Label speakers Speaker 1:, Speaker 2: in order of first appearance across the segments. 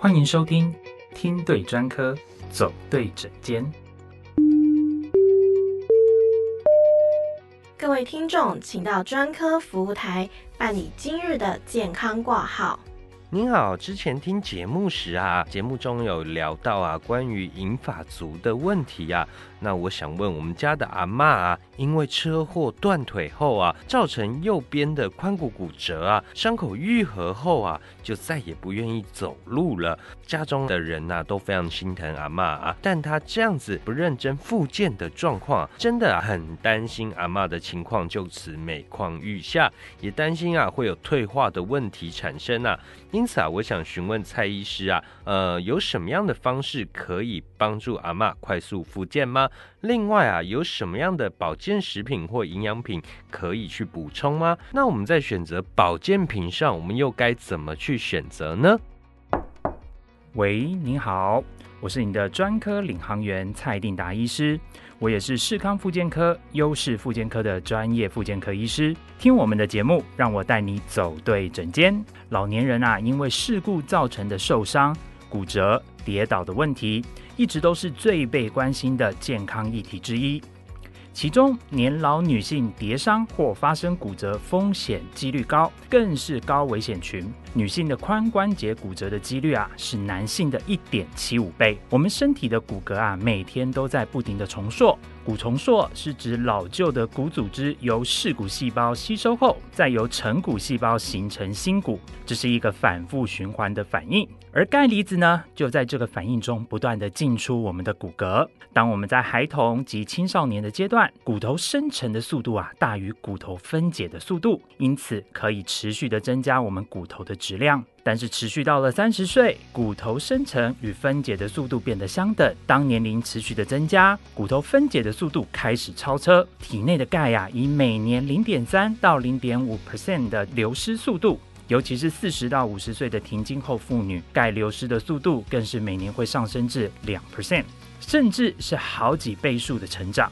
Speaker 1: 欢迎收听，听对专科，走对诊间。
Speaker 2: 各位听众，请到专科服务台办理今日的健康挂号。
Speaker 3: 您好，之前听节目时啊，节目中有聊到啊，关于银发族的问题啊。那我想问，我们家的阿妈啊，因为车祸断腿后啊，造成右边的髋骨骨折啊，伤口愈合后啊，就再也不愿意走路了。家中的人呐，都非常心疼阿妈啊，但他这样子不认真复健的状况，真的很担心阿妈的情况就此每况愈下，也担心啊会有退化的问题产生啊。因此啊，我想询问蔡医师啊，呃，有什么样的方式可以帮助阿妈快速复健吗？另外啊，有什么样的保健食品或营养品可以去补充吗？那我们在选择保健品上，我们又该怎么去选择呢？
Speaker 1: 喂，您好，我是你的专科领航员蔡定达医师，我也是视康复健科优势复健科的专业复健科医师。听我们的节目，让我带你走对整间。老年人啊，因为事故造成的受伤、骨折、跌倒的问题。一直都是最被关心的健康议题之一，其中年老女性跌伤或发生骨折风险几率高，更是高危险群。女性的髋关节骨折的几率啊，是男性的一点七五倍。我们身体的骨骼啊，每天都在不停的重塑。骨重塑是指老旧的骨组织由噬骨细胞吸收后，再由成骨细胞形成新骨，这是一个反复循环的反应。而钙离子呢，就在这个反应中不断的进出我们的骨骼。当我们在孩童及青少年的阶段，骨头生成的速度啊，大于骨头分解的速度，因此可以持续的增加我们骨头的。质量，但是持续到了三十岁，骨头生成与分解的速度变得相等。当年龄持续的增加，骨头分解的速度开始超车，体内的钙呀，以每年零点三到零点五 percent 的流失速度，尤其是四十到五十岁的停经后妇女，钙流失的速度更是每年会上升至两 percent，甚至是好几倍数的成长。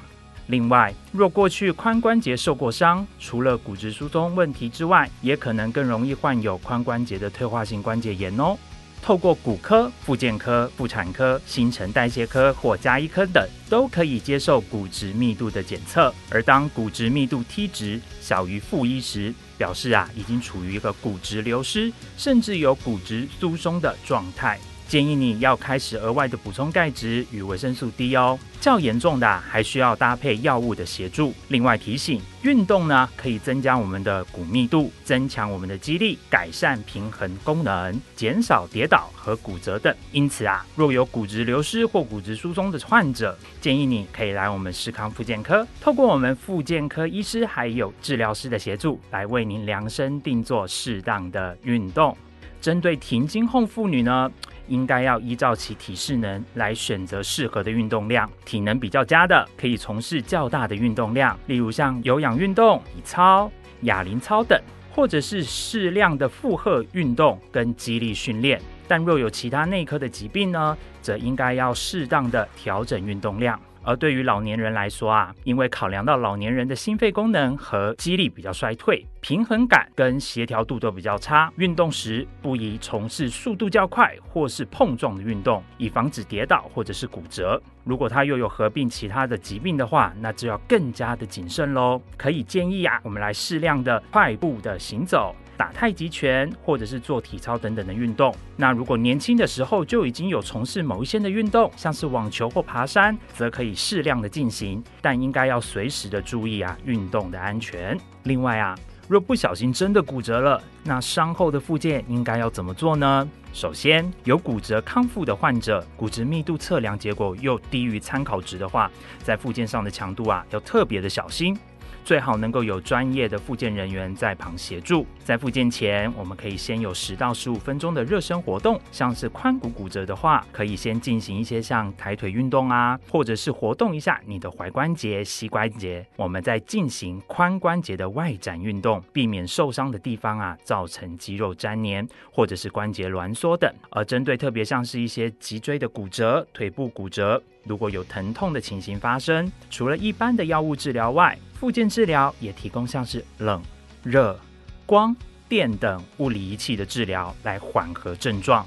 Speaker 1: 另外，若过去髋关节受过伤，除了骨质疏松问题之外，也可能更容易患有髋关节的退化性关节炎哦。透过骨科、复健科、妇产科、新陈代谢科或加医科等，都可以接受骨质密度的检测。而当骨质密度 T 值小于负一时，表示啊已经处于一个骨质流失，甚至有骨质疏松的状态。建议你要开始额外的补充钙质与维生素 D 哦。较严重的还需要搭配药物的协助。另外提醒，运动呢可以增加我们的骨密度，增强我们的肌力，改善平衡功能，减少跌倒和骨折等。因此啊，若有骨质流失或骨质疏松的患者，建议你可以来我们视康复健科，透过我们复健科医师还有治疗师的协助，来为您量身定做适当的运动。针对停经后妇女呢？应该要依照其体适能来选择适合的运动量。体能比较佳的，可以从事较大的运动量，例如像有氧运动、体操、哑铃操等，或者是适量的负荷运动跟肌力训练。但若有其他内科的疾病呢，则应该要适当的调整运动量。而对于老年人来说啊，因为考量到老年人的心肺功能和肌力比较衰退，平衡感跟协调度都比较差，运动时不宜从事速度较快或是碰撞的运动，以防止跌倒或者是骨折。如果他又有合并其他的疾病的话，那就要更加的谨慎喽。可以建议啊，我们来适量的快步的行走。打太极拳或者是做体操等等的运动。那如果年轻的时候就已经有从事某一些的运动，像是网球或爬山，则可以适量的进行，但应该要随时的注意啊运动的安全。另外啊，若不小心真的骨折了，那伤后的复健应该要怎么做呢？首先，有骨折康复的患者，骨质密度测量结果又低于参考值的话，在附件上的强度啊要特别的小心。最好能够有专业的复健人员在旁协助。在复健前，我们可以先有十到十五分钟的热身活动，像是髋骨骨折的话，可以先进行一些像抬腿运动啊，或者是活动一下你的踝关节、膝关节。我们在进行髋关节的外展运动，避免受伤的地方啊造成肌肉粘连或者是关节挛缩等。而针对特别像是一些脊椎的骨折、腿部骨折，如果有疼痛的情形发生，除了一般的药物治疗外，附件治疗也提供像是冷、热、光、电等物理仪器的治疗来缓和症状。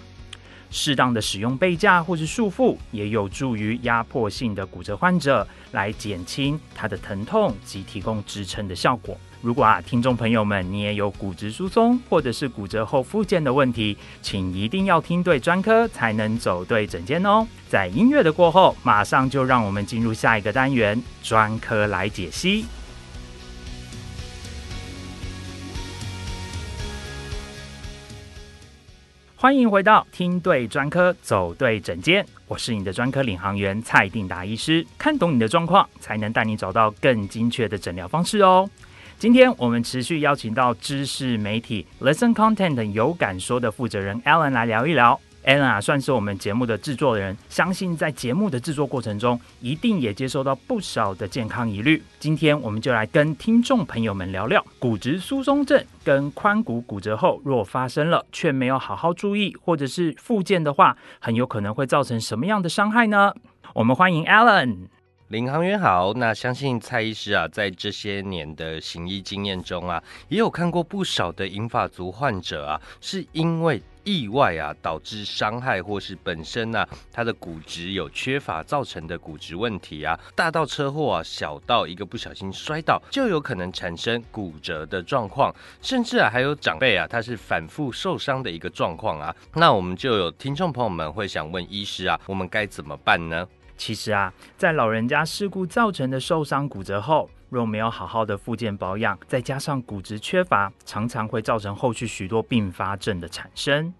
Speaker 1: 适当的使用背架或是束缚，也有助于压迫性的骨折患者来减轻他的疼痛及提供支撑的效果。如果啊，听众朋友们，你也有骨质疏松或者是骨折后复健的问题，请一定要听对专科，才能走对诊间哦。在音乐的过后，马上就让我们进入下一个单元——专科来解析。欢迎回到听对专科，走对诊间，我是你的专科领航员蔡定达医师。看懂你的状况，才能带你找到更精确的诊疗方式哦。今天我们持续邀请到知识媒体 Listen Content 有感说的负责人 Alan 来聊一聊。Alan 啊，算是我们节目的制作人，相信在节目的制作过程中，一定也接收到不少的健康疑虑。今天我们就来跟听众朋友们聊聊骨质疏松症跟髋骨骨折后，若发生了却没有好好注意，或者是复健的话，很有可能会造成什么样的伤害呢？我们欢迎 Alan。
Speaker 3: 领航员好，那相信蔡医师啊，在这些年的行医经验中啊，也有看过不少的银发族患者啊，是因为意外啊导致伤害，或是本身呢他的骨质有缺乏造成的骨质问题啊，大到车祸啊，小到一个不小心摔倒，就有可能产生骨折的状况，甚至啊还有长辈啊，他是反复受伤的一个状况啊，那我们就有听众朋友们会想问医师啊，我们该怎么办呢？
Speaker 1: 其实啊，在老人家事故造成的受伤骨折后，若没有好好的复健保养，再加上骨质缺乏，常常会造成后续许多并发症的产生。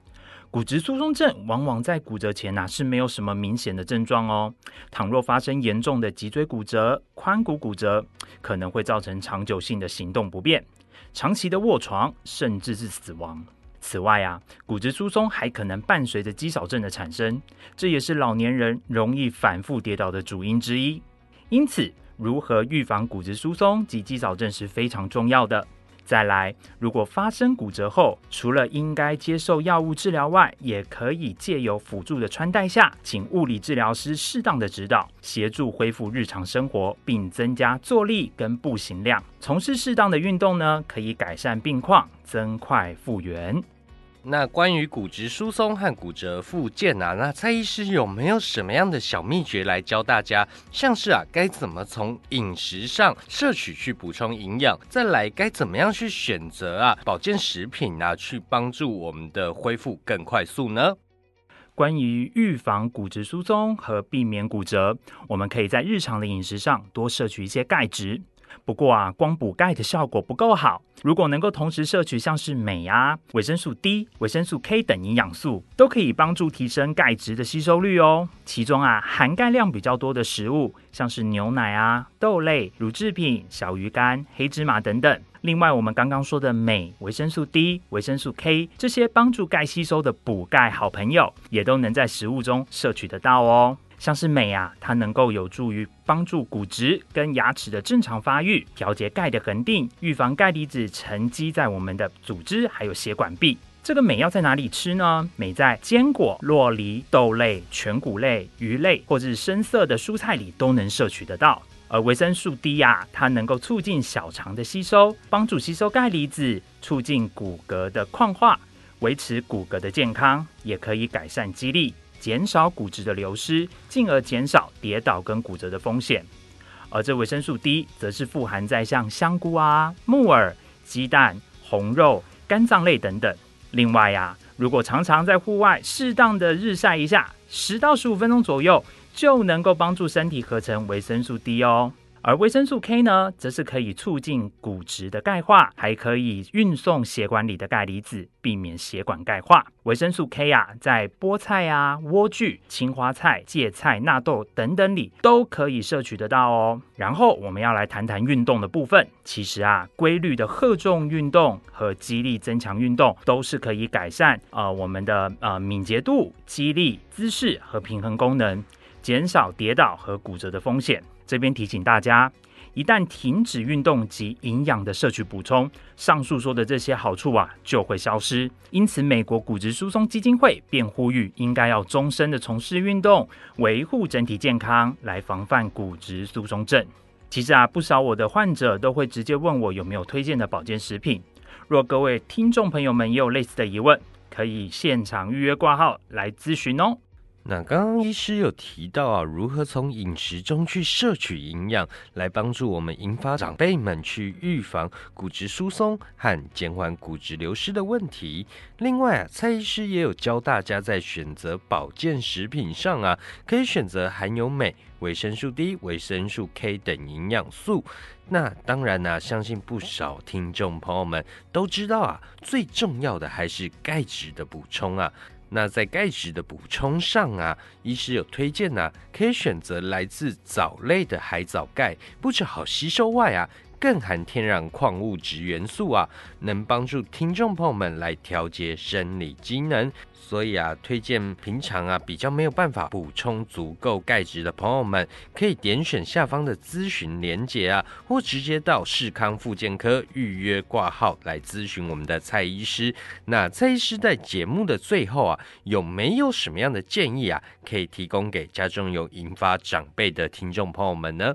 Speaker 1: 骨质疏松症往往在骨折前呐是没有什么明显的症状哦。倘若发生严重的脊椎骨折、髋骨骨折，可能会造成长久性的行动不便、长期的卧床，甚至是死亡。此外啊，骨质疏松还可能伴随着肌少症的产生，这也是老年人容易反复跌倒的主因之一。因此，如何预防骨质疏松及肌少症是非常重要的。再来，如果发生骨折后，除了应该接受药物治疗外，也可以借由辅助的穿戴下，请物理治疗师适当的指导，协助恢复日常生活，并增加坐力跟步行量。从事适当的运动呢，可以改善病况，增快复原。
Speaker 3: 那关于骨质疏松和骨折复健啊，那蔡医师有没有什么样的小秘诀来教大家？像是啊，该怎么从饮食上摄取去补充营养？再来，该怎么样去选择啊保健食品啊，去帮助我们的恢复更快速呢？
Speaker 1: 关于预防骨质疏松和避免骨折，我们可以在日常的饮食上多摄取一些钙质。不过啊，光补钙的效果不够好。如果能够同时摄取像是镁啊、维生素 D、维生素 K 等营养素，都可以帮助提升钙质的吸收率哦。其中啊，含钙量比较多的食物，像是牛奶啊、豆类、乳制品、小鱼干、黑芝麻等等。另外，我们刚刚说的镁、维生素 D、维生素 K 这些帮助钙吸收的补钙好朋友，也都能在食物中摄取得到哦。像是镁啊，它能够有助于帮助骨质跟牙齿的正常发育，调节钙的恒定，预防钙离子沉积在我们的组织还有血管壁。这个镁要在哪里吃呢？镁在坚果、洛梨、豆类、全谷类、鱼类或者是深色的蔬菜里都能摄取得到。而维生素 D 啊，它能够促进小肠的吸收，帮助吸收钙离子，促进骨骼的矿化，维持骨骼的健康，也可以改善肌力。减少骨质的流失，进而减少跌倒跟骨折的风险。而这维生素 D 则是富含在像香菇啊、木耳、鸡蛋、红肉、肝脏类等等。另外呀，如果常常在户外适当的日晒一下，十到十五分钟左右，就能够帮助身体合成维生素 D 哦。而维生素 K 呢，则是可以促进骨质的钙化，还可以运送血管里的钙离子，避免血管钙化。维生素 K 啊，在菠菜啊、莴苣、青花菜、芥菜、纳豆等等里都可以摄取得到哦。然后我们要来谈谈运动的部分。其实啊，规律的荷重运动和肌力增强运动都是可以改善呃我们的呃敏捷度、肌力、姿势和平衡功能，减少跌倒和骨折的风险。这边提醒大家，一旦停止运动及营养的摄取补充，上述说的这些好处啊就会消失。因此，美国骨质疏松基金会便呼吁，应该要终身的从事运动，维护整体健康，来防范骨质疏松症。其实啊，不少我的患者都会直接问我有没有推荐的保健食品。若各位听众朋友们也有类似的疑问，可以现场预约挂号来咨询哦。
Speaker 3: 那刚刚医师有提到啊，如何从饮食中去摄取营养，来帮助我们引发长辈们去预防骨质疏松和减缓骨质流失的问题。另外啊，蔡医师也有教大家在选择保健食品上啊，可以选择含有镁、维生素 D、维生素 K 等营养素。那当然呢，相信不少听众朋友们都知道啊，最重要的还是钙质的补充啊。那在钙质的补充上啊，医师有推荐呢，可以选择来自藻类的海藻钙，不止好吸收外啊。更含天然矿物质元素啊，能帮助听众朋友们来调节生理机能。所以啊，推荐平常啊比较没有办法补充足够钙质的朋友们，可以点选下方的咨询连结啊，或直接到世康复健科预约挂号来咨询我们的蔡医师。那蔡医师在节目的最后啊，有没有什么样的建议啊，可以提供给家中有引发长辈的听众朋友们呢？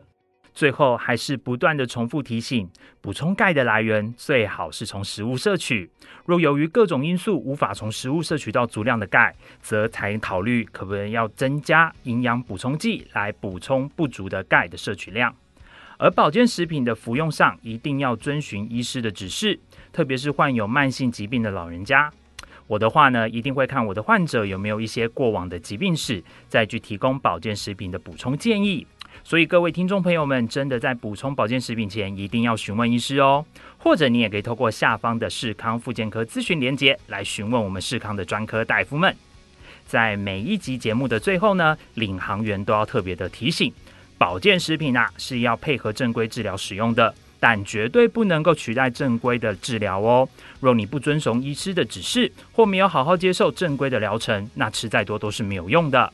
Speaker 1: 最后还是不断的重复提醒，补充钙的来源最好是从食物摄取。若由于各种因素无法从食物摄取到足量的钙，则才考虑可不可以要增加营养补充剂来补充不足的钙的摄取量。而保健食品的服用上，一定要遵循医师的指示，特别是患有慢性疾病的老人家。我的话呢，一定会看我的患者有没有一些过往的疾病史，再去提供保健食品的补充建议。所以各位听众朋友们，真的在补充保健食品前，一定要询问医师哦。或者你也可以透过下方的视康复健科咨询连接来询问我们视康的专科大夫们。在每一集节目的最后呢，领航员都要特别的提醒：保健食品啊是要配合正规治疗使用的，但绝对不能够取代正规的治疗哦。若你不遵从医师的指示，或没有好好接受正规的疗程，那吃再多都是没有用的。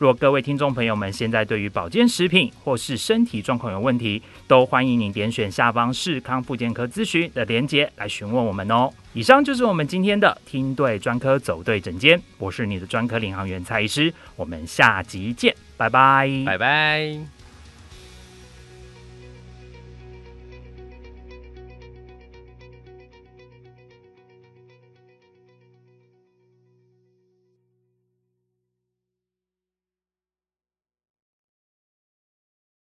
Speaker 1: 若各位听众朋友们现在对于保健食品或是身体状况有问题，都欢迎您点选下方视康复健科咨询的连接来询问我们哦。以上就是我们今天的听对专科走对诊间，我是你的专科领航员蔡医师，我们下集见，拜拜，
Speaker 3: 拜拜。